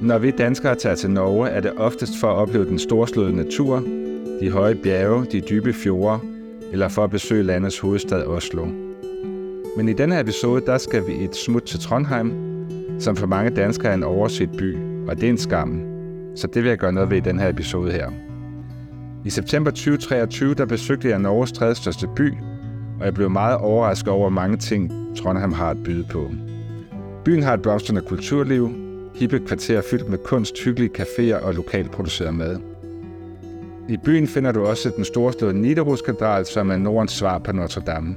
Når vi danskere tager til Norge, er det oftest for at opleve den storslåede natur, de høje bjerge, de dybe fjorde, eller for at besøge landets hovedstad Oslo. Men i denne episode, der skal vi et smut til Trondheim, som for mange danskere er en overset by, og det er en skam. Så det vil jeg gøre noget ved i den her episode her. I september 2023, der besøgte jeg Norges tredje største by, og jeg blev meget overrasket over mange ting, Trondheim har at byde på. Byen har et blomstrende kulturliv, hippe kvarterer fyldt med kunst, hyggelige caféer og lokalt produceret mad. I byen finder du også den storslåede Nidaros-katedral, som er Nordens svar på Notre Dame.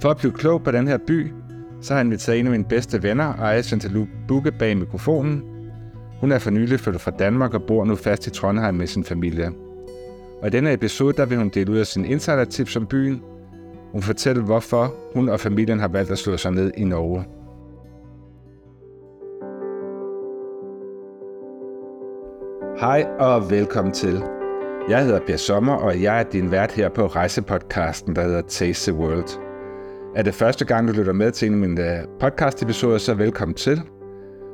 For at blive klog på den her by, så har jeg inviteret en af mine bedste venner, Aya Chantalou Bukke, bag mikrofonen. Hun er for nylig flyttet fra Danmark og bor nu fast i Trondheim med sin familie. Og i denne episode, der vil hun dele ud af sine insider-tips om byen. Hun fortæller, hvorfor hun og familien har valgt at slå sig ned i Norge. Hej og velkommen til. Jeg hedder Per Sommer, og jeg er din vært her på rejsepodcasten, der hedder Taste the World. Er det første gang, du lytter med til en af mine øh, podcast-episoder, så velkommen til.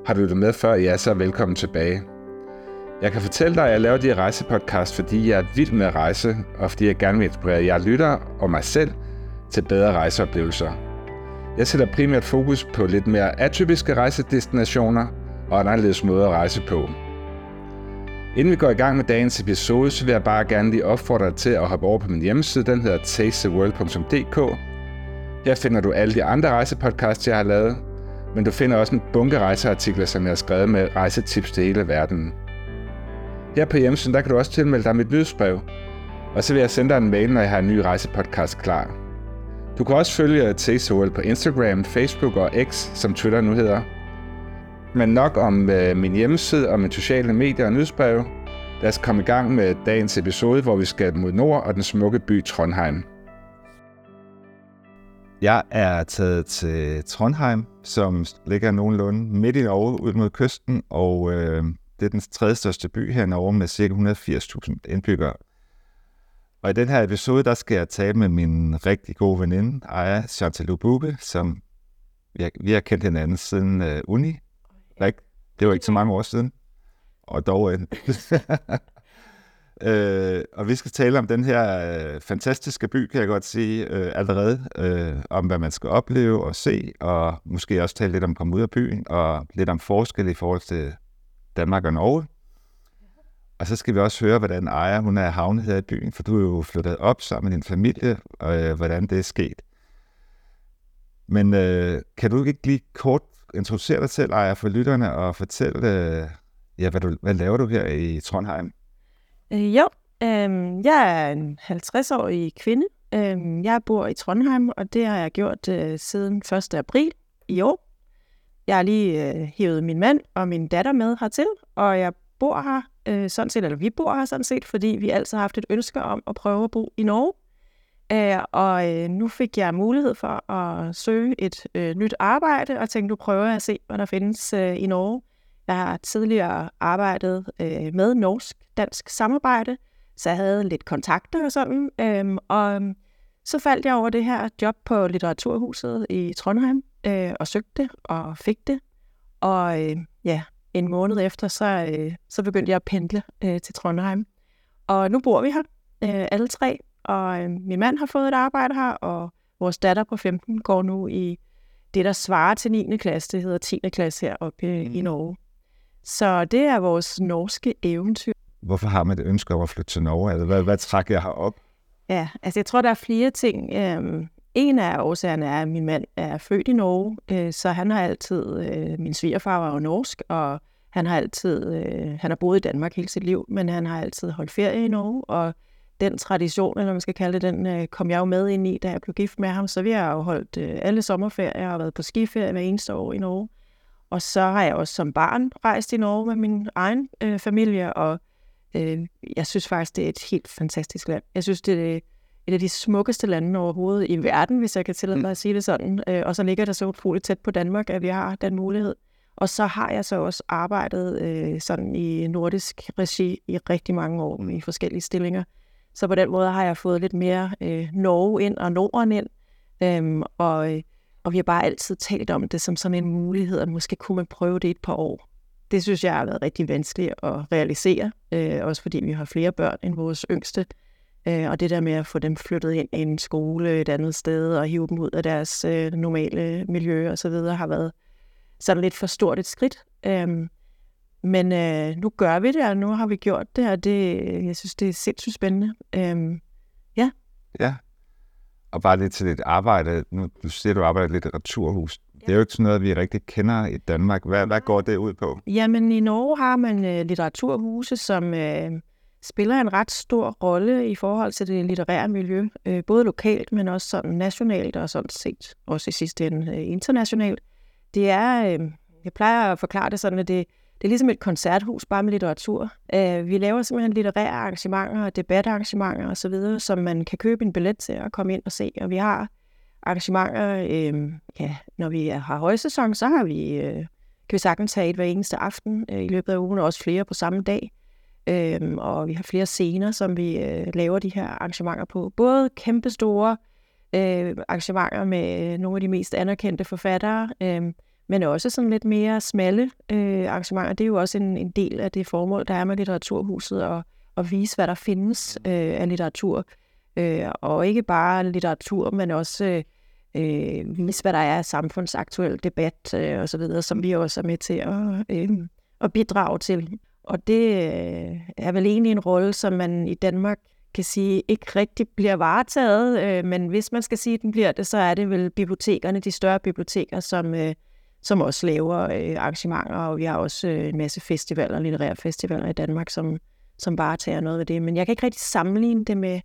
Har du lyttet med før, ja, så velkommen tilbage. Jeg kan fortælle dig, at jeg laver de her rejsepodcast, fordi jeg er vild med at rejse, og fordi jeg gerne vil inspirere jer lytter og mig selv til bedre rejseoplevelser. Jeg sætter primært fokus på lidt mere atypiske rejsedestinationer og anderledes måder at rejse på. Inden vi går i gang med dagens episode, så vil jeg bare gerne lige opfordre dig til at hoppe over på min hjemmeside. Den hedder tastetheworld.dk. Her finder du alle de andre rejsepodcasts, jeg har lavet, men du finder også en bunke rejseartikler, som jeg har skrevet med rejsetips til hele verden. Her på hjemmesiden, der kan du også tilmelde dig mit nyhedsbrev, og så vil jeg sende dig en mail, når jeg har en ny rejsepodcast klar. Du kan også følge Taste World på Instagram, Facebook og X, som Twitter nu hedder. Men nok om øh, min hjemmeside og mine sociale medier og nyhedsbreve. Lad os komme i gang med dagens episode, hvor vi skal mod nord og den smukke by Trondheim. Jeg er taget til Trondheim, som ligger nogenlunde midt i Norge ud mod kysten, og øh, det er den tredje største by her i Norge med ca. 180.000 indbyggere. Og i den her episode, der skal jeg tale med min rigtig gode veninde, Aya Chantalou Bube, som vi vi har kendt hinanden siden øh, uni. Ikke? Det var ikke så mange år siden. Og dog en. øh, og vi skal tale om den her øh, fantastiske by, kan jeg godt sige, øh, allerede. Øh, om hvad man skal opleve og se, og måske også tale lidt om at komme ud af byen, og lidt om forskel i forhold til Danmark og Norge. Og så skal vi også høre, hvordan Aya hun er havnet her i byen, for du er jo flyttet op sammen med din familie, og øh, hvordan det er sket. Men øh, kan du ikke lige kort introducere dig selv, Aya, for lytterne, og fortælle, øh, ja, hvad, du, hvad laver du her i Trondheim? Øh, jo, øh, jeg er en 50-årig kvinde. Øh, jeg bor i Trondheim, og det har jeg gjort øh, siden 1. april i år. Jeg har lige øh, hævet min mand og min datter med hertil, og jeg bor her øh, sådan set, eller vi bor her sådan set, fordi vi altid har haft et ønske om at prøve at bo i Norge. Øh, og øh, nu fik jeg mulighed for at søge et øh, nyt arbejde, og tænkte, nu prøver jeg at se, hvad der findes øh, i Norge. Jeg har tidligere arbejdet øh, med norsk-dansk samarbejde, så jeg havde lidt kontakter og sådan. Øh, og øhm, så faldt jeg over det her job på Litteraturhuset i Trondheim, øh, og søgte det, og fik det. Og øh, ja, en måned efter, så, øh, så begyndte jeg at pendle øh, til Trondheim. Og nu bor vi her, øh, alle tre, og øh, min mand har fået et arbejde her, og vores datter på 15 går nu i det, der svarer til 9. klasse. Det hedder 10. klasse heroppe mm. i Norge. Så det er vores norske eventyr. Hvorfor har man det ønske om at flytte til Norge? Altså, hvad, hvad trækker jeg herop? Ja, altså jeg tror, der er flere ting. Øhm, en af årsagerne er, at min mand er født i Norge, øh, så han har altid, øh, min svigerfar var jo norsk, og han har altid, øh, han har boet i Danmark hele sit liv, men han har altid holdt ferie i Norge, og den tradition, eller man skal kalde det, den øh, kom jeg jo med ind i, da jeg blev gift med ham. Så vi har jo holdt øh, alle sommerferier og været på skiferie hver eneste år i Norge. Og så har jeg også som barn rejst i Norge med min egen øh, familie, og øh, jeg synes faktisk, det er et helt fantastisk land. Jeg synes, det er et af de smukkeste lande overhovedet i verden, hvis jeg kan tillade mig at sige det sådan. Øh, og så ligger det så utroligt tæt på Danmark, at vi har den mulighed. Og så har jeg så også arbejdet øh, sådan i nordisk regi i rigtig mange år i forskellige stillinger. Så på den måde har jeg fået lidt mere øh, Norge ind og Norden ind. Øhm, og, øh, og vi har bare altid talt om det som sådan en mulighed, at måske kunne man prøve det et par år. det synes jeg har været rigtig vanskeligt at realisere, øh, også fordi vi har flere børn end vores yngste. Øh, og det der med at få dem flyttet ind i en skole et andet sted og hive dem ud af deres øh, normale miljø og så videre, har været sådan lidt for stort et skridt. Øh, men øh, nu gør vi det, og nu har vi gjort det, og det, jeg synes, det er sindssygt spændende. Øh, ja. Ja, og bare lidt til dit arbejde. Nu, du siger, du arbejder i et litteraturhus. Det er jo ikke sådan noget, vi rigtig kender i Danmark. Hvad, hvad går det ud på? Jamen, i Norge har man uh, litteraturhuse, som uh, spiller en ret stor rolle i forhold til det litterære miljø. Uh, både lokalt, men også sådan nationalt og sådan set også i sidste ende uh, internationalt. Det er, uh, jeg plejer at forklare det sådan, at det, det er ligesom et koncerthus, bare med litteratur. Uh, vi laver simpelthen litterære arrangementer, debatarrangementer osv., som man kan købe en billet til at komme ind og se. Og vi har arrangementer, øh, ja, når vi har højsæson, så har vi, øh, kan vi sagtens have et hver eneste aften øh, i løbet af ugen, og også flere på samme dag. Øh, og vi har flere scener, som vi øh, laver de her arrangementer på. Både kæmpestore øh, arrangementer med øh, nogle af de mest anerkendte forfattere, øh, men også sådan lidt mere smalle øh, arrangementer. Det er jo også en, en del af det formål, der er med litteraturhuset, at, at vise, hvad der findes øh, af litteratur. Øh, og ikke bare litteratur, men også øh, vise, hvad der er af samfundsaktuel debat øh, og så videre, som vi også er med til at, øh, at bidrage til. Og det øh, er vel egentlig en rolle, som man i Danmark kan sige ikke rigtig bliver varetaget, øh, men hvis man skal sige, at den bliver det, så er det vel bibliotekerne, de større biblioteker, som, øh, som også laver øh, arrangementer, og vi har også øh, en masse festivaler, litterære festivaler i Danmark, som, som bare tager noget af det. Men jeg kan ikke rigtig sammenligne det med,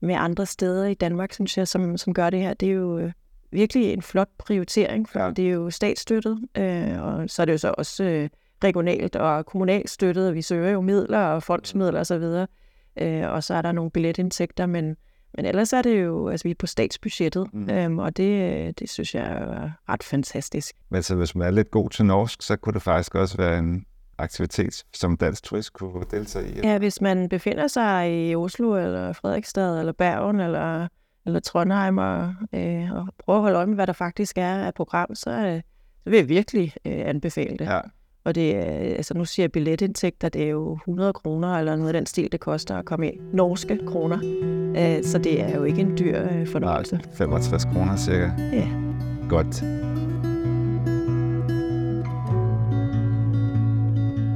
med andre steder i Danmark, synes jeg, som, som gør det her. Det er jo øh, virkelig en flot prioritering, for ja. det er jo statsstøttet, øh, og så er det jo så også øh, regionalt og kommunalt støttet, og vi søger jo midler og fondsmidler osv., øh, og så er der nogle billetindtægter, men, men ellers er det jo, altså vi er på statsbudgettet, mm. øhm, og det, det synes jeg er ret fantastisk. Men så hvis man er lidt god til norsk, så kunne det faktisk også være en aktivitet, som dansk turist kunne deltage i? Ja, hvis man befinder sig i Oslo, eller Fredrikstad, eller Bergen, eller eller Trondheim og, øh, og prøve at holde øje med, hvad der faktisk er af program, så, øh, så vil jeg virkelig øh, anbefale det. Ja. Og det er, altså nu siger jeg billetindtægter, det er jo 100 kroner eller noget af den stil, det koster at komme ind. Norske kroner. Øh, så det er jo ikke en dyr øh, fornøjelse. Nej, 65 kroner cirka. Ja. Godt.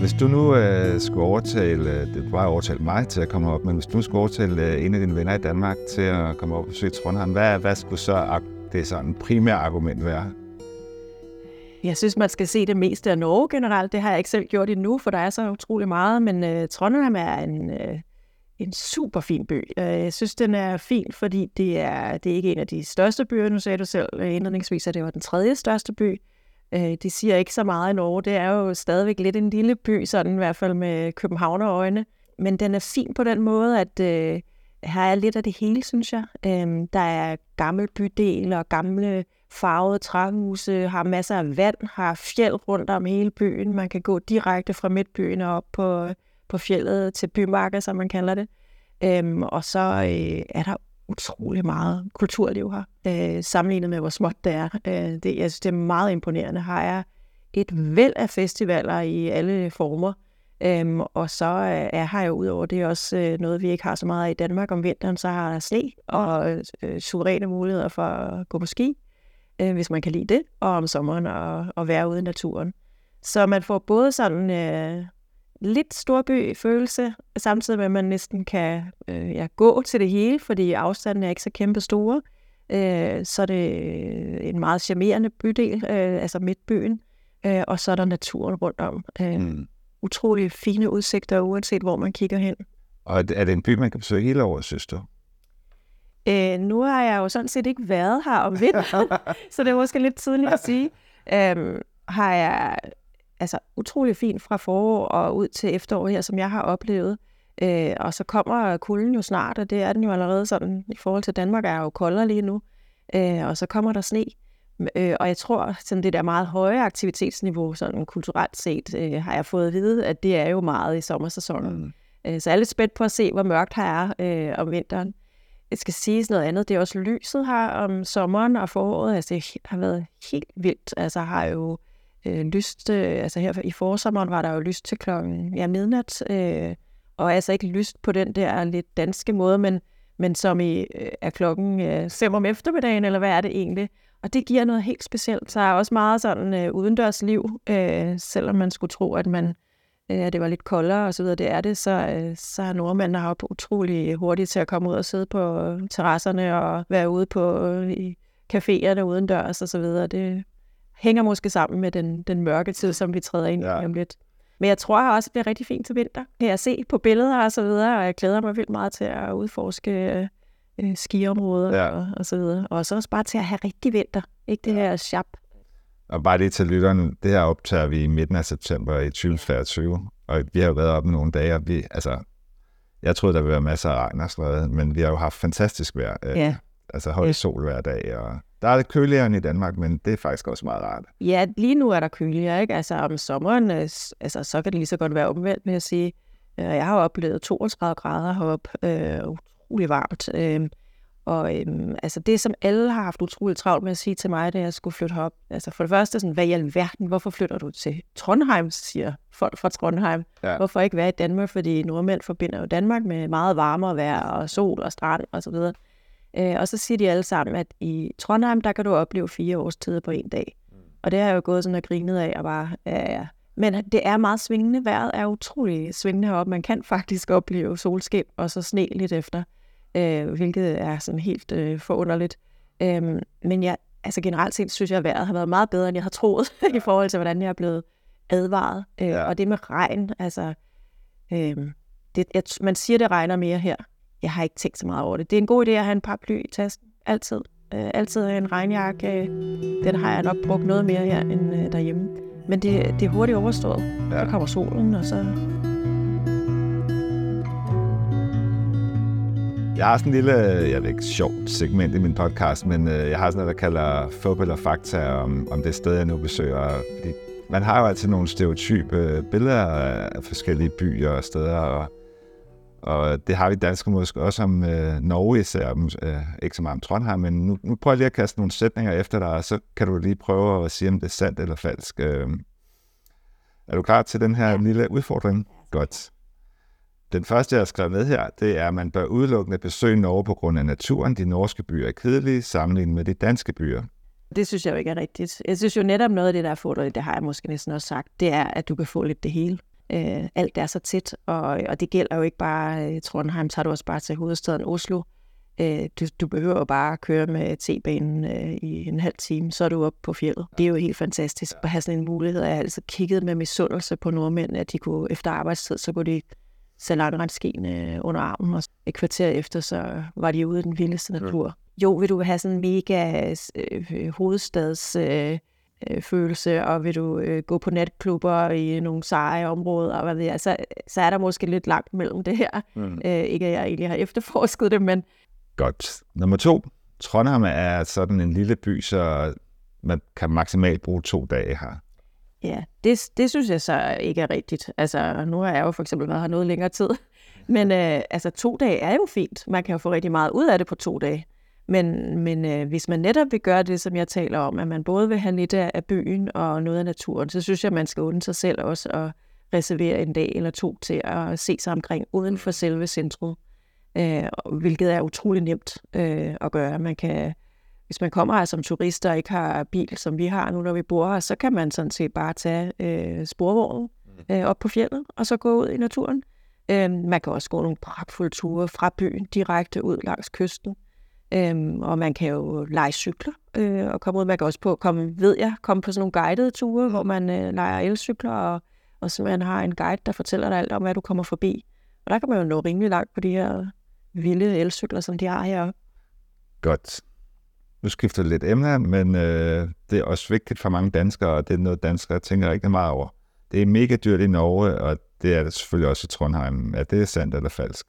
Hvis du nu øh, skulle overtale, øh, det var overtale mig til at komme op, men hvis du nu skulle overtale øh, en af dine venner i Danmark til at komme op og besøge Trondheim, hvad, hvad skulle så det sådan primære argument være? Jeg synes, man skal se det meste af Norge generelt. Det har jeg ikke selv gjort endnu, for der er så utrolig meget, men øh, Trondheim er en, øh, en super fin by. Øh, jeg synes, den er fin, fordi det er, det er ikke en af de største byer. Nu sagde du selv øh, indledningsvis, at det var den tredje største by. Øh, det siger ikke så meget i Norge. Det er jo stadigvæk lidt en lille by, sådan i hvert fald med københavnerøjne. Men den er fin på den måde, at øh, her er lidt af det hele, synes jeg. Øh, der er gamle bydel og gamle farvede træhuse, har masser af vand, har fjeld rundt om hele byen. Man kan gå direkte fra midtbyen og op på, på fjellet til bymarker, som man kalder det. Øhm, og så øh, er der utrolig meget kulturliv her, øh, sammenlignet med, hvor småt det er. Øh, det, jeg synes, det er meget imponerende. Her er et væld af festivaler i alle former, Øhm, og så øh, er her jo udover det også øh, noget, vi ikke har så meget af i Danmark om vinteren, så har der sne og øh, suveræne muligheder for at gå på ski, øh, hvis man kan lide det, og om sommeren at, at være ude i naturen. Så man får både sådan øh, lidt storby følelse, samtidig med, at man næsten kan øh, ja, gå til det hele, fordi afstanden er ikke så kæmpe store. Øh, så er det en meget charmerende bydel, øh, altså midtbyen, øh, og så er der naturen rundt om. Øh, mm. Utrolig fine udsigter, uanset hvor man kigger hen. Og er det en by, man kan besøge hele året, synes du? Øh, nu har jeg jo sådan set ikke været her om vinteren, så det er måske lidt tidligt at sige. Øh, har jeg altså utrolig fint fra forår og ud til efterår her, som jeg har oplevet. Øh, og så kommer kulden jo snart, og det er den jo allerede sådan, i forhold til Danmark er jo koldere lige nu. Øh, og så kommer der sne. Øh, og jeg tror, sådan det der meget høje aktivitetsniveau, sådan kulturelt set, øh, har jeg fået at vide, at det er jo meget i sommersæsonen. Mm. Øh, så jeg er lidt spændt på at se, hvor mørkt her er øh, om vinteren. Jeg skal sige noget andet. Det er også lyset her om sommeren og foråret. Altså, det har været helt vildt. Altså, har jo øh, lyst, øh, altså her i forsommeren var der jo lyst til klokken ja, midnat, øh, og altså ikke lyst på den der lidt danske måde, men, men som i øh, er klokken øh, 5 om eftermiddagen, eller hvad er det egentlig? Og det giver noget helt specielt. Så er også meget sådan øh, udendørsliv, øh, selvom man skulle tro, at man øh, det var lidt koldere og så videre, det er det, så, øh, så er nordmændene har på utrolig hurtigt til at komme ud og sidde på terrasserne og være ude på øh, i caféerne udendørs og så videre. Det hænger måske sammen med den, den mørke tid, som vi træder ind ja. i om lidt. Men jeg tror også, det bliver rigtig fint til vinter. Kan jeg se på billeder og så videre, og jeg glæder mig vildt meget til at udforske øh, skiområder ja. og, og så videre. Og så også bare til at have rigtig vinter. Ikke det her chap. Og bare lige til lytterne, det her optager vi i midten af september i 2024, og vi har jo været oppe nogle dage, og vi, altså, jeg troede, der ville være masser af regn og sådan noget, men vi har jo haft fantastisk vejr. Øh, ja. Altså høj ja. sol hver dag, og der er det køligere end i Danmark, men det er faktisk også meget rart. Ja, lige nu er der køligere, ikke? Altså om sommeren, øh, altså, så kan det lige så godt være omvendt med at sige, øh, jeg har oplevet 32 grader heroppe, øh, utrolig varmt. Øh, og øhm, altså det, som alle har haft utroligt travlt med at sige til mig, da jeg skulle flytte herop. Altså for det første, sådan, hvad i alverden, hvorfor flytter du til Trondheim, siger folk fra Trondheim. Ja. Hvorfor ikke være i Danmark, fordi nordmænd forbinder jo Danmark med meget varmere vejr og sol og strand og så videre. Øh, og så siger de alle sammen, at i Trondheim, der kan du opleve fire årstider på en dag. Mm. Og det har jeg jo gået sådan og grinet af og bare, ja, ja. Men det er meget svingende. Vejret er utrolig svingende heroppe. Man kan faktisk opleve solskin og så sne lidt efter øh, hvilket er sådan helt øh, forunderligt. Øhm, men jeg, altså generelt set synes jeg, at vejret har været meget bedre, end jeg har troet, i forhold til, hvordan jeg er blevet advaret. Øh, ja. Og det med regn, altså, øh, det, jeg, man siger, det regner mere her. Jeg har ikke tænkt så meget over det. Det er en god idé at have en paraply i tasken, altid. Øh, altid have en regnjakke. Den har jeg nok brugt noget mere her, end øh, derhjemme. Men det, det er hurtigt overstået. Ja. Så kommer solen, og så Jeg har sådan en lille, jeg ved ikke, sjovt segment i min podcast, men øh, jeg har sådan noget, der kalder fup eller fakta om, om det sted, jeg nu besøger. Fordi man har jo altid nogle stereotype billeder af forskellige byer og steder, og, og det har vi danske måske også om øh, Norge især, øh, ikke så meget om Trondheim, men nu, nu prøver jeg lige at kaste nogle sætninger efter dig, og så kan du lige prøve at sige, om det er sandt eller falsk. Øh, er du klar til den her lille udfordring? Godt. Den første, jeg har skrevet med her, det er, at man bør udelukkende besøge Norge på grund af naturen. De norske byer er kedelige sammenlignet med de danske byer. Det synes jeg jo ikke er rigtigt. Jeg synes jo netop noget af det, der er fordeligt, det har jeg måske næsten også sagt, det er, at du kan få lidt det hele. Øh, alt er så tæt, og, og det gælder jo ikke bare øh, Trondheim, tager du også bare til hovedstaden Oslo. Øh, du, du behøver jo bare at køre med T-banen øh, i en halv time, så er du oppe på fjellet. Det er jo helt fantastisk at have sådan en mulighed. Jeg har altså kigget med misundelse på nordmænd, at de kunne efter arbejdstid, så kunne de salonretskene under armen, og et kvarter efter, så var de ude i den vildeste natur. Ja. Jo, vil du have sådan en mega øh, hovedstads... Øh, øh, følelse, og vil du øh, gå på natklubber i nogle seje områder, og hvad ved jeg, så, så er der måske lidt langt mellem det her. Mm. Øh, ikke at jeg egentlig har efterforsket det, men... Godt. Nummer to. Trondheim er sådan en lille by, så man kan maksimalt bruge to dage her. Ja, det, det synes jeg så ikke er rigtigt. Altså, nu har jeg jo for eksempel været her noget længere tid. Men øh, altså, to dage er jo fint. Man kan jo få rigtig meget ud af det på to dage. Men, men øh, hvis man netop vil gøre det, som jeg taler om, at man både vil have lidt af byen og noget af naturen, så synes jeg, at man skal undre sig selv også at reservere en dag eller to til at se sig omkring uden for selve centrum. Øh, hvilket er utrolig nemt øh, at gøre. Man kan hvis man kommer her som turist og ikke har bil, som vi har nu, når vi bor her, så kan man sådan set bare tage øh, sporvognen mm. øh, op på fjellet, og så gå ud i naturen. Øh, man kan også gå nogle pragtfulde ture fra byen direkte ud langs kysten. Øh, og man kan jo lege cykler øh, og komme ud. Man kan også på, komme, ved jeg, komme på sådan nogle guidede ture, hvor man øh, leger elcykler, og, og man har en guide, der fortæller dig alt om, hvad du kommer forbi. Og der kan man jo nå rimelig langt på de her vilde elcykler, som de har heroppe. Godt nu skifter det lidt emne, men øh, det er også vigtigt for mange danskere, og det er noget, danskere tænker rigtig meget over. Det er mega dyrt i Norge, og det er det selvfølgelig også i Trondheim. Er det sandt eller falsk?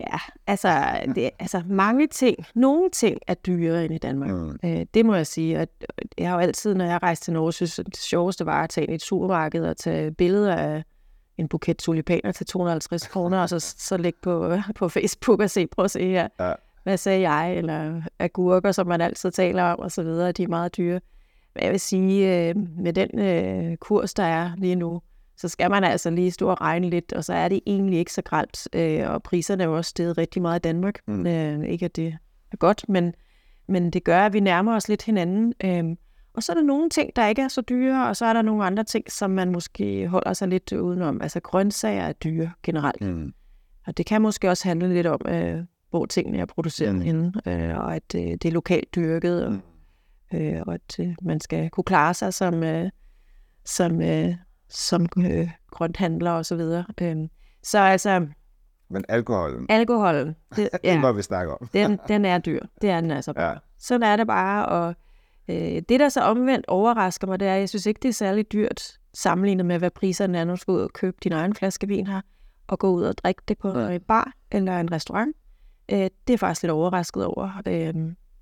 Ja, altså, det, altså mange ting, nogle ting er dyrere end i Danmark. Mm. Øh, det må jeg sige. Og jeg har jo altid, når jeg rejser til Norge, synes at det sjoveste var at tage ind i et supermarked og tage billeder af en buket tulipaner til 250 kroner, og så, så lægge på, på Facebook og se, prøv at se her. Ja hvad sagde jeg, eller agurker, som man altid taler om, og så videre, de er meget dyre. jeg vil sige, øh, med den øh, kurs, der er lige nu, så skal man altså lige stå og regne lidt, og så er det egentlig ikke så gralt. Øh, og priserne er jo også steget rigtig meget i Danmark. Mm. Øh, ikke at det er godt, men, men det gør, at vi nærmer os lidt hinanden. Øh, og så er der nogle ting, der ikke er så dyre, og så er der nogle andre ting, som man måske holder sig lidt udenom. Altså grøntsager er dyre generelt. Mm. Og det kan måske også handle lidt om, øh, hvor tingene er produceret mm. henne, øh, og at øh, det er lokalt dyrket, og, mm. øh, og at øh, man skal kunne klare sig som, øh, som, øh, som øh, grønthandler og så videre. Øh, så altså... Men alkoholen? Alkoholen. Det, ja, det må vi snakke om. den, den er dyr. Det er den altså bare. Ja. Sådan er det bare, og øh, det, der så omvendt overrasker mig, det er, at jeg synes ikke, det er særlig dyrt sammenlignet med, hvad priserne er, når du skal ud og købe din egen flaske vin her, og gå ud og drikke det på en bar eller en restaurant. Øh, det er jeg faktisk lidt overrasket over. Øh,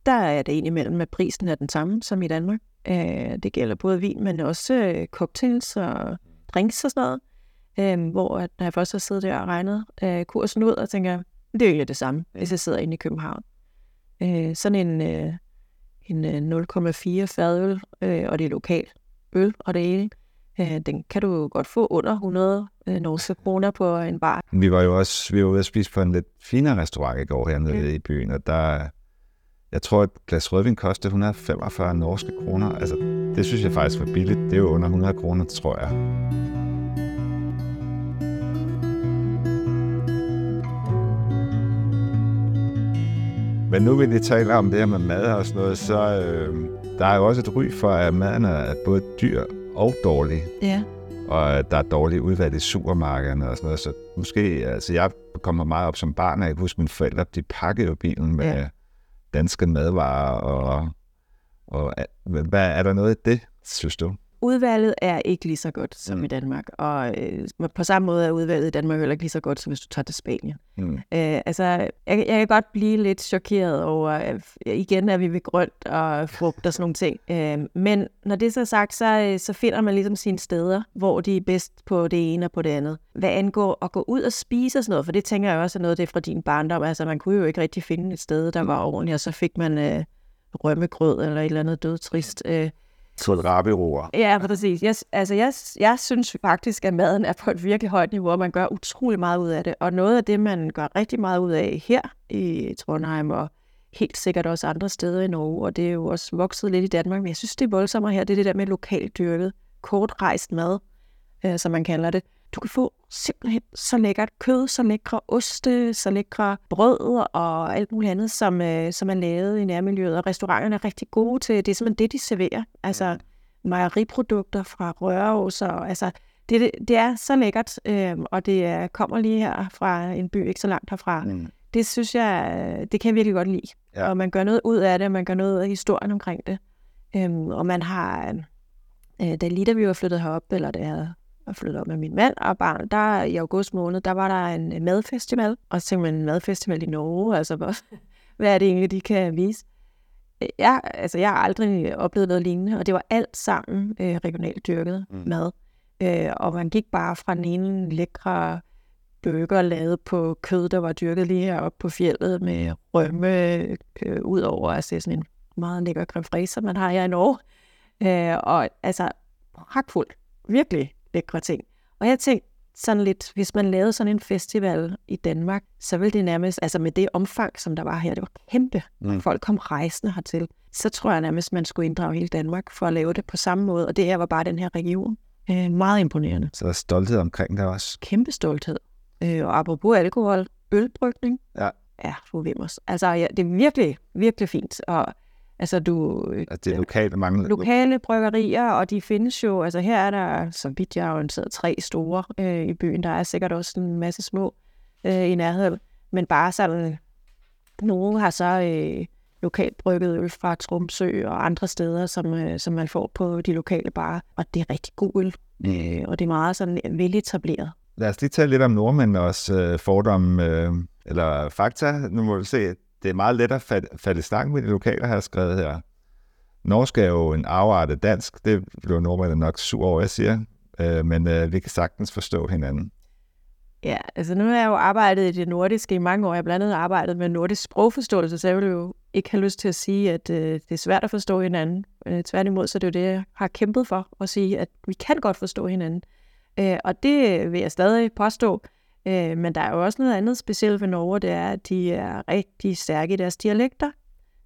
der er det egentlig mellem, at prisen er den samme som i Danmark. Øh, det gælder både vin, men også øh, cocktails og drinks og sådan noget. Øh, hvor at, når jeg først har siddet der og regnet øh, kursen ud, og tænker, det er jo det samme, hvis jeg sidder inde i København. Øh, sådan en, øh, en 0,4 øh, fadøl, øh, og det er lokal øl og det hele. Øh, den kan du godt få under 100 øh, norske kroner på en bar. Vi var jo også vi var ude at spise på en lidt finere restaurant i går hernede mm. i byen, og der, jeg tror, et glas rødvin kostede 145 norske kroner. Altså, det synes jeg faktisk var billigt. Det er jo under 100 kroner, tror jeg. Men nu vi tale om det her med mad og sådan noget, så øh, der er jo også et ry for, at maden er både dyr og dårlig. Ja. Og der er dårligt udvalg i supermarkederne og sådan noget. Så måske, altså jeg kommer meget op som barn, og jeg kan huske, mine forældre, de pakkede jo bilen med ja. danske madvarer. Og, og hvad, er der noget i det, synes du? Udvalget er ikke lige så godt som mm. i Danmark, og øh, på samme måde er udvalget i Danmark heller ikke lige så godt, som hvis du tager til Spanien. Mm. Øh, altså, jeg, jeg kan godt blive lidt chokeret over, at igen er vi ved grønt og frugt og sådan nogle ting. Øh, men når det så er sagt, så, øh, så finder man ligesom sine steder, hvor de er bedst på det ene og på det andet. Hvad angår at gå ud og spise og sådan noget, for det tænker jeg også er noget det fra din barndom. Altså, man kunne jo ikke rigtig finde et sted, der var ordentligt, og så fik man øh, rømmegrød eller et eller andet dødtrist. Øh, Kålrabiroer. Ja, præcis. Jeg, altså, jeg, jeg synes faktisk, at maden er på et virkelig højt niveau, og man gør utrolig meget ud af det. Og noget af det, man gør rigtig meget ud af her i Trondheim, og helt sikkert også andre steder i Norge, og det er jo også vokset lidt i Danmark, men jeg synes, det er voldsommere her, det er det der med lokalt dyrket, kortrejst mad, øh, som man kalder det. Du kan få simpelthen så lækkert kød, så lækre oste, så lækre brød og alt muligt andet, som, øh, som er lavet i nærmiljøet. Og restauranterne er rigtig gode til, det er simpelthen det, de serverer. Altså mejeriprodukter fra Røros, og altså det, det er så lækkert, øh, og det er, kommer lige her fra en by ikke så langt herfra. Mm. Det synes jeg, det kan jeg virkelig godt lide. Ja. Og man gør noget ud af det, og man gør noget af historien omkring det. Øhm, og man har, øh, da lige da vi var flyttet herop, eller da jeg og flyttede op med min mand og barn, der i august måned, der var der en madfestival, og man, en madfestival i Norge, altså hvad er det egentlig, de kan vise? Jeg, altså, jeg har aldrig oplevet noget lignende, og det var alt sammen øh, regionalt dyrket mm. mad. Øh, og man gik bare fra den ene lækre burger lavet på kød, der var dyrket lige heroppe på fjellet med rømme øh, ud over, altså sådan en meget lækker creme som man har her i Norge. Øh, og altså, pragtfuldt. Virkelig lækre ting. Og jeg tænkte sådan lidt, hvis man lavede sådan en festival i Danmark, så ville det nærmest, altså med det omfang, som der var her, det var kæmpe, mm. folk kom rejsende hertil, så tror jeg nærmest, man skulle inddrage hele Danmark for at lave det på samme måde, og det her var bare den her region. Øh, meget imponerende. Så der er stolthed omkring det også. Kæmpe stolthed. Øh, og apropos alkohol, ølbrygning. Ja. Ja, for Vimmers. Altså, ja, det er virkelig, virkelig fint. Og Altså du... Altså det er lokale mange... Lokale bryggerier, og de findes jo... Altså her er der, så vidt jeg har orienteret, tre store øh, i byen. Der er sikkert også en masse små øh, i nærheden. Men bare sådan... Nogle har så øh, lokalt brygget øl fra Tromsø og andre steder, som, øh, som man får på de lokale barer. Og det er rigtig god øl. Mm. Øh, og det er meget sådan veletableret. Lad os lige tale lidt om nordmænd også øh, fordomme, øh, eller fakta. Nu må vi se, det er meget let at fatte, fatte snak med de lokale, har jeg skrevet her. Norsk er jo en afart dansk. Det bliver nordmændene nok sur over, jeg siger. Øh, men øh, vi kan sagtens forstå hinanden. Ja, altså nu har jeg jo arbejdet i det nordiske i mange år. Jeg har blandt andet arbejdet med nordisk sprogforståelse, så jeg vil jo ikke have lyst til at sige, at øh, det er svært at forstå hinanden. Øh, tværtimod, så det er jo det, jeg har kæmpet for, at sige, at vi kan godt forstå hinanden. Øh, og det vil jeg stadig påstå. Øh, men der er jo også noget andet specielt ved Norge, det er, at de er rigtig stærke i deres dialekter.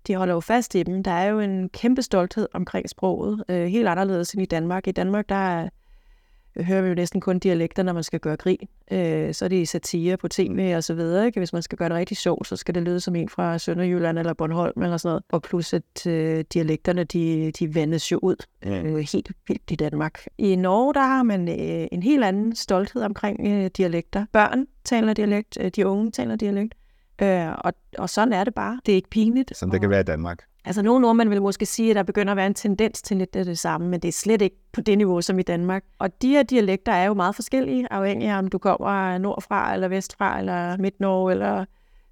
De holder jo fast i dem. Der er jo en kæmpe stolthed omkring sproget, øh, helt anderledes end i Danmark. I Danmark, der er hører vi jo næsten kun dialekter, når man skal gøre grin. Øh, så er det satire på tv og så videre. Ikke? Hvis man skal gøre det rigtig sjovt, så skal det lyde som en fra Sønderjylland eller Bornholm eller sådan noget. Og plus at øh, dialekterne, de, de vendes jo ud øh, helt vildt i Danmark. I Norge, der har man øh, en helt anden stolthed omkring øh, dialekter. Børn taler dialekt, øh, de unge taler dialekt. Øh, og, og sådan er det bare. Det er ikke pinligt. Som det kan være i Danmark. Altså nogle nordmænd vil måske sige, at der begynder at være en tendens til lidt af det samme, men det er slet ikke på det niveau som i Danmark. Og de her dialekter er jo meget forskellige, afhængig af om du kommer nordfra, eller vestfra, eller midt-Norge, eller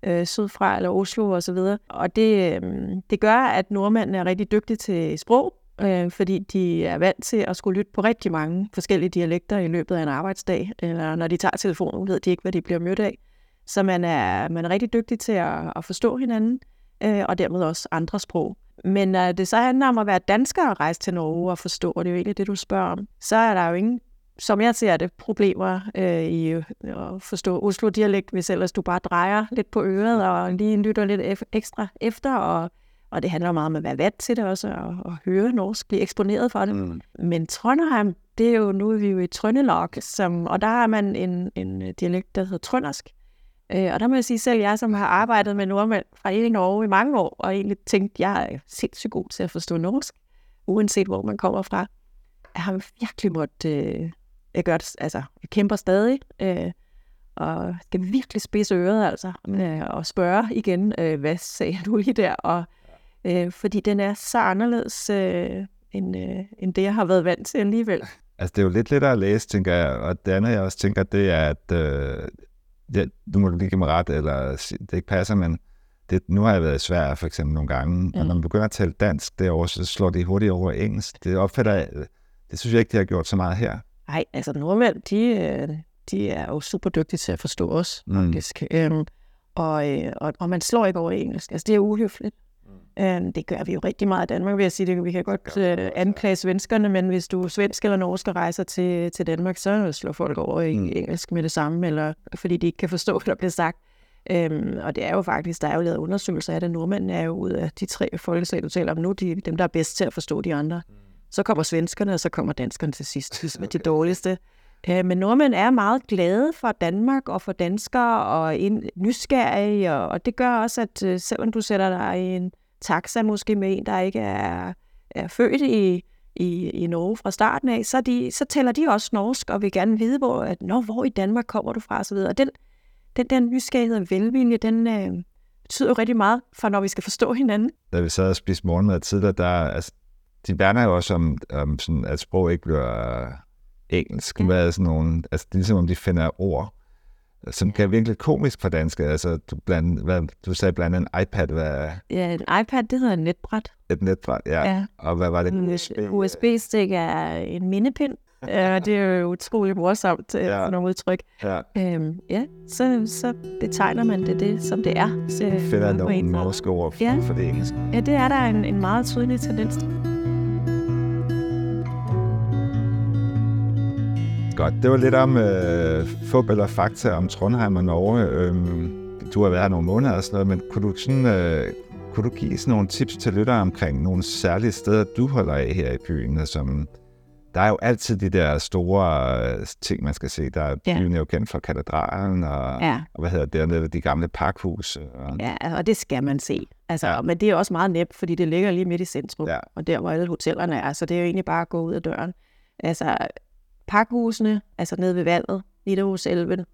øh, sydfra, eller Oslo osv. Og, og det, øh, det gør, at nordmændene er rigtig dygtige til sprog, øh, fordi de er vant til at skulle lytte på rigtig mange forskellige dialekter i løbet af en arbejdsdag, eller når de tager telefonen, ved de ikke, hvad de bliver mødt af. Så man er, man er rigtig dygtig til at, at forstå hinanden øh, og dermed også andre sprog. Men når det så handler om at være dansker og rejse til Norge og forstå, og det er jo egentlig det, du spørger om, så er der jo ingen, som jeg ser det, problemer øh, i at forstå Oslo-dialekt, hvis ellers du bare drejer lidt på øret og lige lytter lidt ekstra efter, og, og det handler meget om at være vant til det også, og, og høre norsk, blive eksponeret for det. Mm. Men Trondheim, det er jo, nu er vi jo i Trøndelag, som, og der har man en, en dialekt, der hedder trøndersk, Øh, og der må jeg sige selv, jeg som har arbejdet med nordmænd fra hele Norge i mange år, og egentlig tænkt, jeg er sindssygt god til at forstå norsk, uanset hvor man kommer fra. Jeg har virkelig måttet, øh, jeg gør det, altså, jeg kæmper stadig, øh, og skal virkelig spidse øret, altså, øh, og spørge igen, øh, hvad sagde du lige der, og øh, fordi den er så anderledes, øh, end, øh, end det, jeg har været vant til alligevel. Altså, det er jo lidt lidt at læse, tænker jeg, og det andet, jeg også tænker, det er, at øh, det, du må lige give mig ret, eller det ikke passer, men det, nu har jeg været i Sverige for eksempel nogle gange, mm. og når man begynder at tale dansk derovre, så slår det hurtigt over engelsk. Det opfatter jeg, det synes jeg ikke, de har gjort så meget her. Nej, altså nordmænd, de, øh, de er jo super dygtige til at forstå os, mm. faktisk. Øhm, og, øh, og, og man slår ikke over engelsk. Altså, det er uhøfligt. Øh, det gør vi jo rigtig meget i Danmark, vil jeg sige. Det, vi kan godt øh, anklage svenskerne, men hvis du er svensk eller norsk og rejser til, til Danmark, så slår folk over i mm. engelsk med det samme, eller fordi de ikke kan forstå, hvad der bliver sagt. Øhm, og det er jo faktisk, der er jo lavet undersøgelser af det. Nordmændene er jo ud af de tre folkeslag, du taler om nu, de, dem, der er bedst til at forstå de andre. Mm. Så kommer svenskerne, og så kommer danskerne til sidst, med de dårligste. Øh, men nordmænd er meget glade for Danmark og for danskere og nysgerrige, og, og det gør også, at øh, selvom du sætter dig i en taxa måske med en, der ikke er, er født i, i, i Norge fra starten af, så, de, så tæller de også norsk og vil gerne vide, hvor, at, Nå, hvor i Danmark kommer du fra osv. Og den, den den nysgerrighed og velvilje, den øh, betyder jo rigtig meget for, når vi skal forstå hinanden. Da vi sad og spiste morgenmad tidligere, der, altså, de værner jo også om, om sådan, at sprog ikke bliver engelsk. Ja. Sådan nogle, altså, det er ligesom om, de finder ord som kan virkelig komisk for dansk. Altså, du, bland, hvad, du sagde blandt andet en iPad. Hvad... Ja, en iPad, det hedder en netbræt. Et netbræt, ja. ja. Og hvad var det? En USB? USB-stik er en mindepind. Ja, det er jo utroligt morsomt ja. sådan nogle udtryk. Ja. Øhm, ja, så, så betegner man det, det som det er. Så, Finder nogle norske ord for, ja. for det engelske. Ja, det er der en, en meget tydelig tendens til. Godt. Det var lidt om øh, fup eller fakta om Trondheim og Norge. Øhm, du har været her nogle måneder og sådan noget, men kunne du, sådan, øh, kunne du give sådan nogle tips til lyttere omkring nogle særlige steder, du holder af her i byen? Som, der er jo altid de der store øh, ting, man skal se. Der er ja. byen er jo kendt for katedralen, og, ja. og hvad hedder det dernede, de gamle parkhus. Og... Ja, og det skal man se. Altså, ja. Men det er også meget nemt, fordi det ligger lige midt i centrum, ja. og der, hvor alle hotellerne er, så det er jo egentlig bare at gå ud af døren. Altså, pakhusene, altså nede ved vandet, Nidaroselven,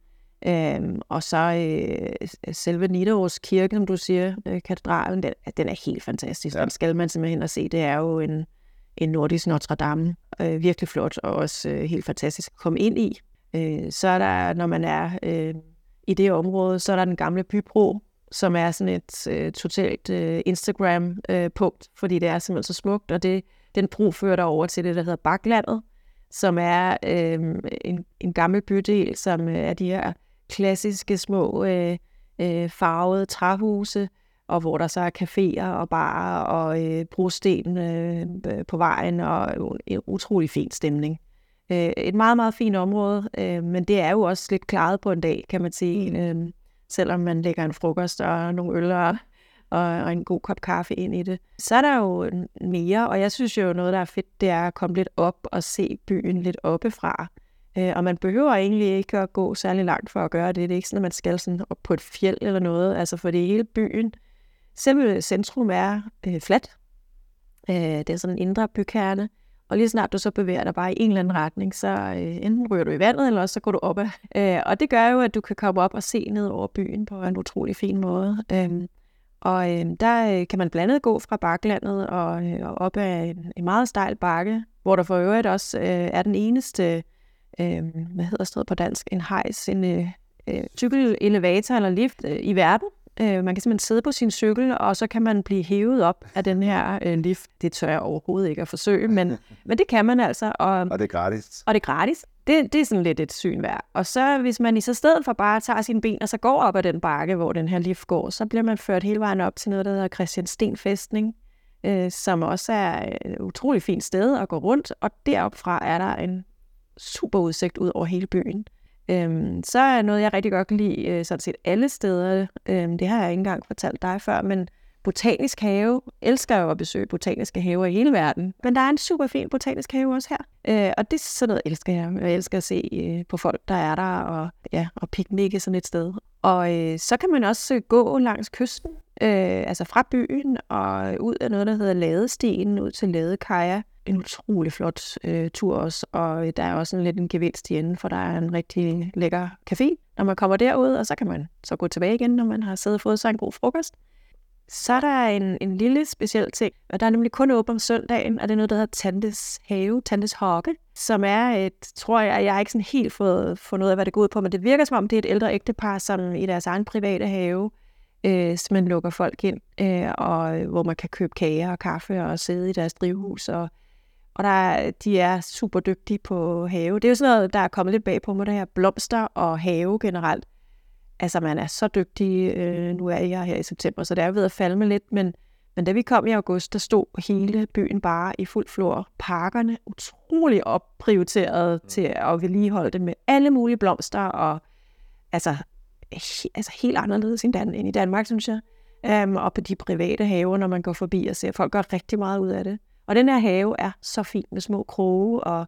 øhm, og så øh, selve Nidaros kirke, som du siger, øh, katedralen, den, den er helt fantastisk. Ja. Den skal man simpelthen at se. Det er jo en, en nordisk Notre Dame. Øh, virkelig flot, og også øh, helt fantastisk at komme ind i. Øh, så er der, når man er øh, i det område, så er der den gamle bybro, som er sådan et øh, totalt øh, Instagram-punkt, øh, fordi det er simpelthen så smukt, og det, den bro fører der over til det, der hedder Baklandet, som er øh, en, en gammel bydel, som øh, er de her klassiske små øh, øh, farvede træhuse, og hvor der så er caféer og barer og øh, brosten øh, på vejen, og en utrolig fin stemning. Øh, et meget, meget fint område, øh, men det er jo også lidt klaret på en dag, kan man sige, mm. øh, selvom man lægger en frokost og nogle øl og, og en god kop kaffe ind i det. Så er der jo mere, og jeg synes jo noget, der er fedt, det er at komme lidt op og se byen lidt oppefra. Øh, og man behøver egentlig ikke at gå særlig langt for at gøre det. Det er ikke sådan, at man skal sådan op på et fjeld eller noget. Altså for det hele byen. Selve centrum er øh, fladt. Øh, det er sådan en indre bykerne. Og lige snart du så bevæger dig bare i en eller anden retning, så øh, enten ryger du i vandet, eller så går du op. Øh, og det gør jo, at du kan komme op og se ned over byen på en utrolig fin måde. Øh, og øh, der øh, kan man blandt andet gå fra baklandet og, øh, og op ad en, en meget stejl bakke, hvor der for øvrigt også øh, er den eneste øh, hvad hedder stedet på dansk, en hejs, en øh, øh, cykelelevator eller lift øh, i verden. Øh, man kan simpelthen sidde på sin cykel, og så kan man blive hævet op af den her øh, lift. Det tør jeg overhovedet ikke at forsøge, men, men det kan man altså. Og, og det er gratis. Og det er gratis. Det, det er sådan lidt et syn værd. Og så hvis man i så stedet for bare tager sine ben, og så går op ad den bakke, hvor den her lift går, så bliver man ført hele vejen op til noget, der hedder Christian Sten Festning, øh, som også er et utrolig fint sted at gå rundt. Og deropfra er der en super udsigt ud over hele byen. Øhm, så er noget, jeg rigtig godt kan lide, øh, sådan set alle steder. Øhm, det har jeg ikke engang fortalt dig før, men botanisk have. Elsker jo at besøge botaniske haver i hele verden. Men der er en super fin botanisk have også her. Øh, og det er sådan noget, elsker jeg. Jeg elsker at se øh, på folk, der er der, og, ja, og piknikke sådan et sted. Og øh, så kan man også gå langs kysten, øh, altså fra byen og ud af noget, der hedder Ladestien, ud til Ladekaja en utrolig flot øh, tur også, og øh, der er også en lidt en gevinst i enden, for der er en rigtig lækker café, når man kommer derud, og så kan man så gå tilbage igen, når man har siddet og fået sig en god frokost. Så er der en, en lille speciel ting, og der er nemlig kun åbent om søndagen, og det er noget, der hedder Tantes Have, Tantes Hokke, som er et, tror jeg, jeg har ikke sådan helt fået fundet ud af, hvad det går ud på, men det virker som om, det er et ældre ægtepar, som i deres egen private have, øh, man lukker folk ind, øh, og øh, hvor man kan købe kager og kaffe og sidde i deres drivhus og og der, de er super dygtige på have. Det er jo sådan noget, der er kommet lidt bag på mig, det her blomster og have generelt. Altså, man er så dygtig. Øh, nu er jeg her i september, så det er ved at falde med lidt, men, men da vi kom i august, der stod hele byen bare i fuld flor. Parkerne utrolig opprioriteret mm. til at vedligeholde det med alle mulige blomster, og altså, he, altså helt anderledes end, Dan, end i Danmark, synes jeg. Um, og på de private haver, når man går forbi og ser, folk gør rigtig meget ud af det. Og den her have er så fin med små kroge, og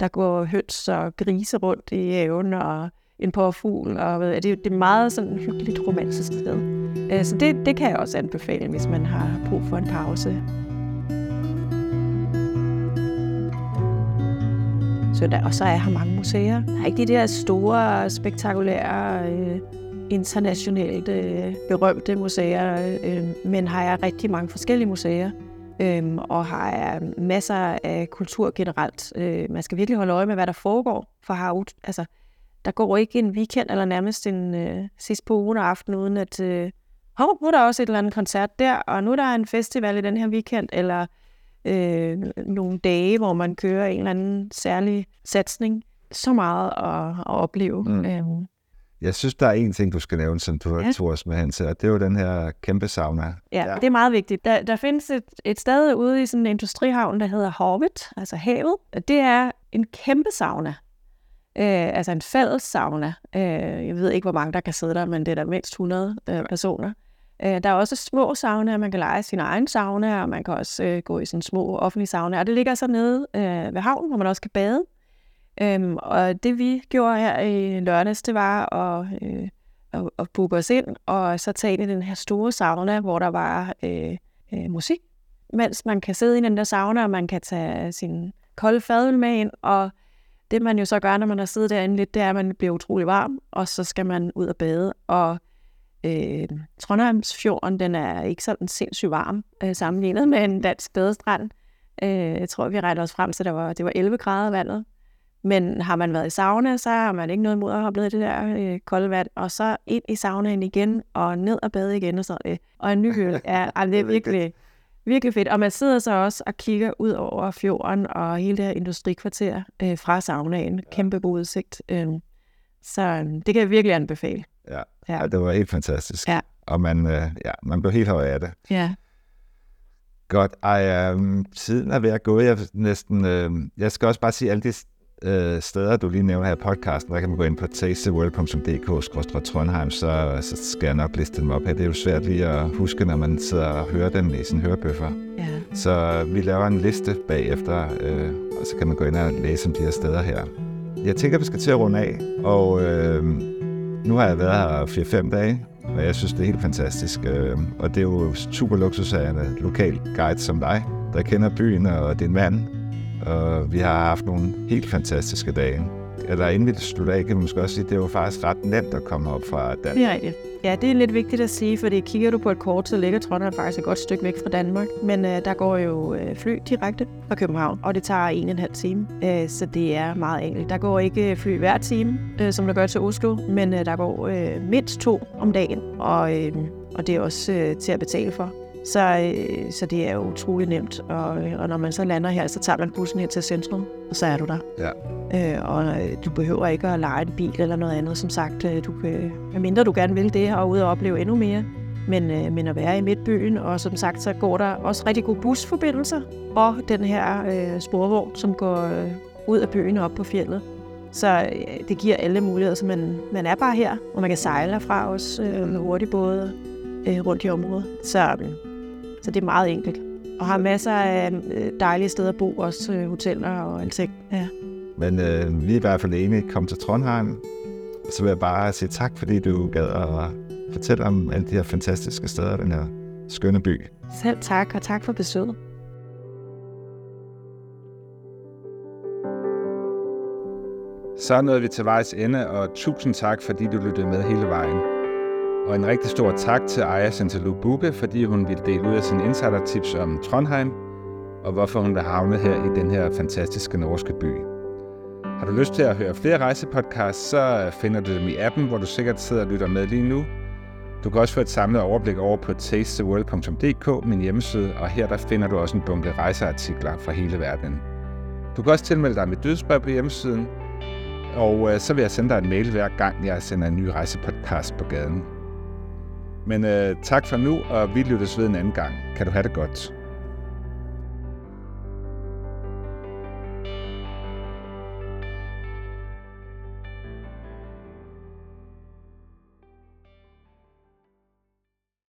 der går høns og grise rundt i haven, og en påfugl, og ved, det, det er meget sådan hyggeligt romantisk sted. Øh, så det, det kan jeg også anbefale, hvis man har brug for en pause. søndag. Og så er her mange museer. Der er ikke de der store, spektakulære, øh, internationalt øh, berømte museer, øh, øh men har jeg rigtig mange forskellige museer øhm, og har masser af kultur generelt. Øh, man skal virkelig holde øje med, hvad der foregår, for har, altså, der går ikke en weekend eller nærmest en øh, sidst på ugen og aften, uden at øh, hov, nu er der også et eller andet koncert der, og nu er der en festival i den her weekend, eller øh, nogle dage, hvor man kører en eller anden særlig satsning. Så meget at, at opleve. Mm. Øhm, jeg synes, der er en ting, du skal nævne, som du ja. tog os med hen til, og det er jo den her kæmpe sauna. Ja, ja. det er meget vigtigt. Der, der findes et, et sted ude i sådan en industrihavn, der hedder Havet, altså havet. Det er en kæmpe sauna. Øh, altså en fælles sauna. Øh, jeg ved ikke, hvor mange der kan sidde der, men det er der mindst 100 øh, personer. Øh, der er også små saunaer, man kan lege sin egen sauna, og man kan også øh, gå i sådan små offentlige saunaer. Og det ligger så nede øh, ved havnen, hvor man også kan bade. Øhm, og det vi gjorde her i lørdags, det var at, øh, at, at booke os ind, og så tage ind i den her store sauna, hvor der var øh, øh, musik, mens man kan sidde i den der sauna, og man kan tage sin kolde fadøl med ind, og det man jo så gør, når man har siddet derinde lidt, det er, at man bliver utrolig varm, og så skal man ud og bade, og øh, Trondheimsfjorden, den er ikke sådan sindssygt varm, øh, sammenlignet med en dansk badestrand. Øh, jeg tror, vi rettede os frem til, at der var, det var 11 grader vandet, men har man været i sauna, så har man ikke noget imod at hoppe ned i det der øh, kolde vand, og så ind i saunaen igen, og ned og bade igen, og så øh, og en ny høl. Ja, altså, det er virkelig, virkelig fedt. Og man sidder så også og kigger ud over fjorden og hele det her industrikvarter øh, fra saunaen. Kæmpe god udsigt. Øh, Så øhm, det kan jeg virkelig anbefale. Ja, Ja. ja det var helt fantastisk. Ja. Og man, øh, ja, man blev helt høj af det. Ja. Godt. Ej, øh, tiden er ved at gå. Jeg, næsten, øh, jeg skal også bare sige alle de øh, steder, du lige nævner her i podcasten, der kan man gå ind på tasteworld.dk-trondheim, så, så skal jeg nok liste dem op her. Det er jo svært lige at huske, når man sidder og hører dem i sin hørebøffer. ja. Så vi laver en liste bagefter, øh, og så kan man gå ind og læse om de her steder her. Jeg tænker, vi skal til at runde af, og øh, nu har jeg været her 4-5 dage, og jeg synes, det er helt fantastisk. Øh, og det er jo super luksus af en lokal guide som dig, der kender byen og din mand. Og vi har haft nogle helt fantastiske dage. Eller inden vi slutter af, kan man måske også sige, at det var faktisk ret nemt at komme op fra Danmark. Det er rigtigt. Ja, det er lidt vigtigt at sige, fordi kigger du på et kort, så ligger Trondheim faktisk et godt stykke væk fra Danmark. Men øh, der går jo øh, fly direkte fra København, og det tager en og en halv time. Øh, så det er meget enkelt. Der går ikke øh, fly hver time, øh, som der gør til Oslo, men øh, der går øh, mindst to om dagen, og, øh, og det er også øh, til at betale for. Så, øh, så det er jo utrolig nemt, og, øh, og når man så lander her, så tager man bussen her til centrum, og så er du der. Ja. Øh, og øh, du behøver ikke at lege en bil eller noget andet, som sagt. Øh, du kan, medmindre du gerne vil det, og ud og opleve endnu mere. Men, øh, men at være i midtbyen, og som sagt, så går der også rigtig gode busforbindelser, og den her øh, sporvogn, som går øh, ud af byen og op på fjellet. Så øh, det giver alle muligheder, så man, man er bare her, og man kan sejle herfra også øh, med hurtigbåde øh, rundt i området. Så, så det er meget enkelt. Og har masser af øh, dejlige steder at bo, også øh, hoteller og alting. Ja. Men øh, vi er i hvert fald enige. Kom til Trondheim. Så vil jeg bare sige tak, fordi du gad at fortælle om alle de her fantastiske steder, den her skønne by. Selv tak, og tak for besøget. Så nåede vi til vejs ende, og tusind tak, fordi du lyttede med hele vejen. Og en rigtig stor tak til Aya Santalu Bube, fordi hun ville dele ud af sine insider-tips om Trondheim, og hvorfor hun er havnet her i den her fantastiske norske by. Har du lyst til at høre flere rejsepodcasts, så finder du dem i appen, hvor du sikkert sidder og lytter med lige nu. Du kan også få et samlet overblik over på tastetheworld.dk, min hjemmeside, og her der finder du også en bunke rejseartikler fra hele verden. Du kan også tilmelde dig mit dødsbrev på hjemmesiden, og øh, så vil jeg sende dig en mail hver gang, jeg sender en ny rejsepodcast på gaden. Men øh, tak for nu, og vi lyttes ved en anden gang. Kan du have det godt.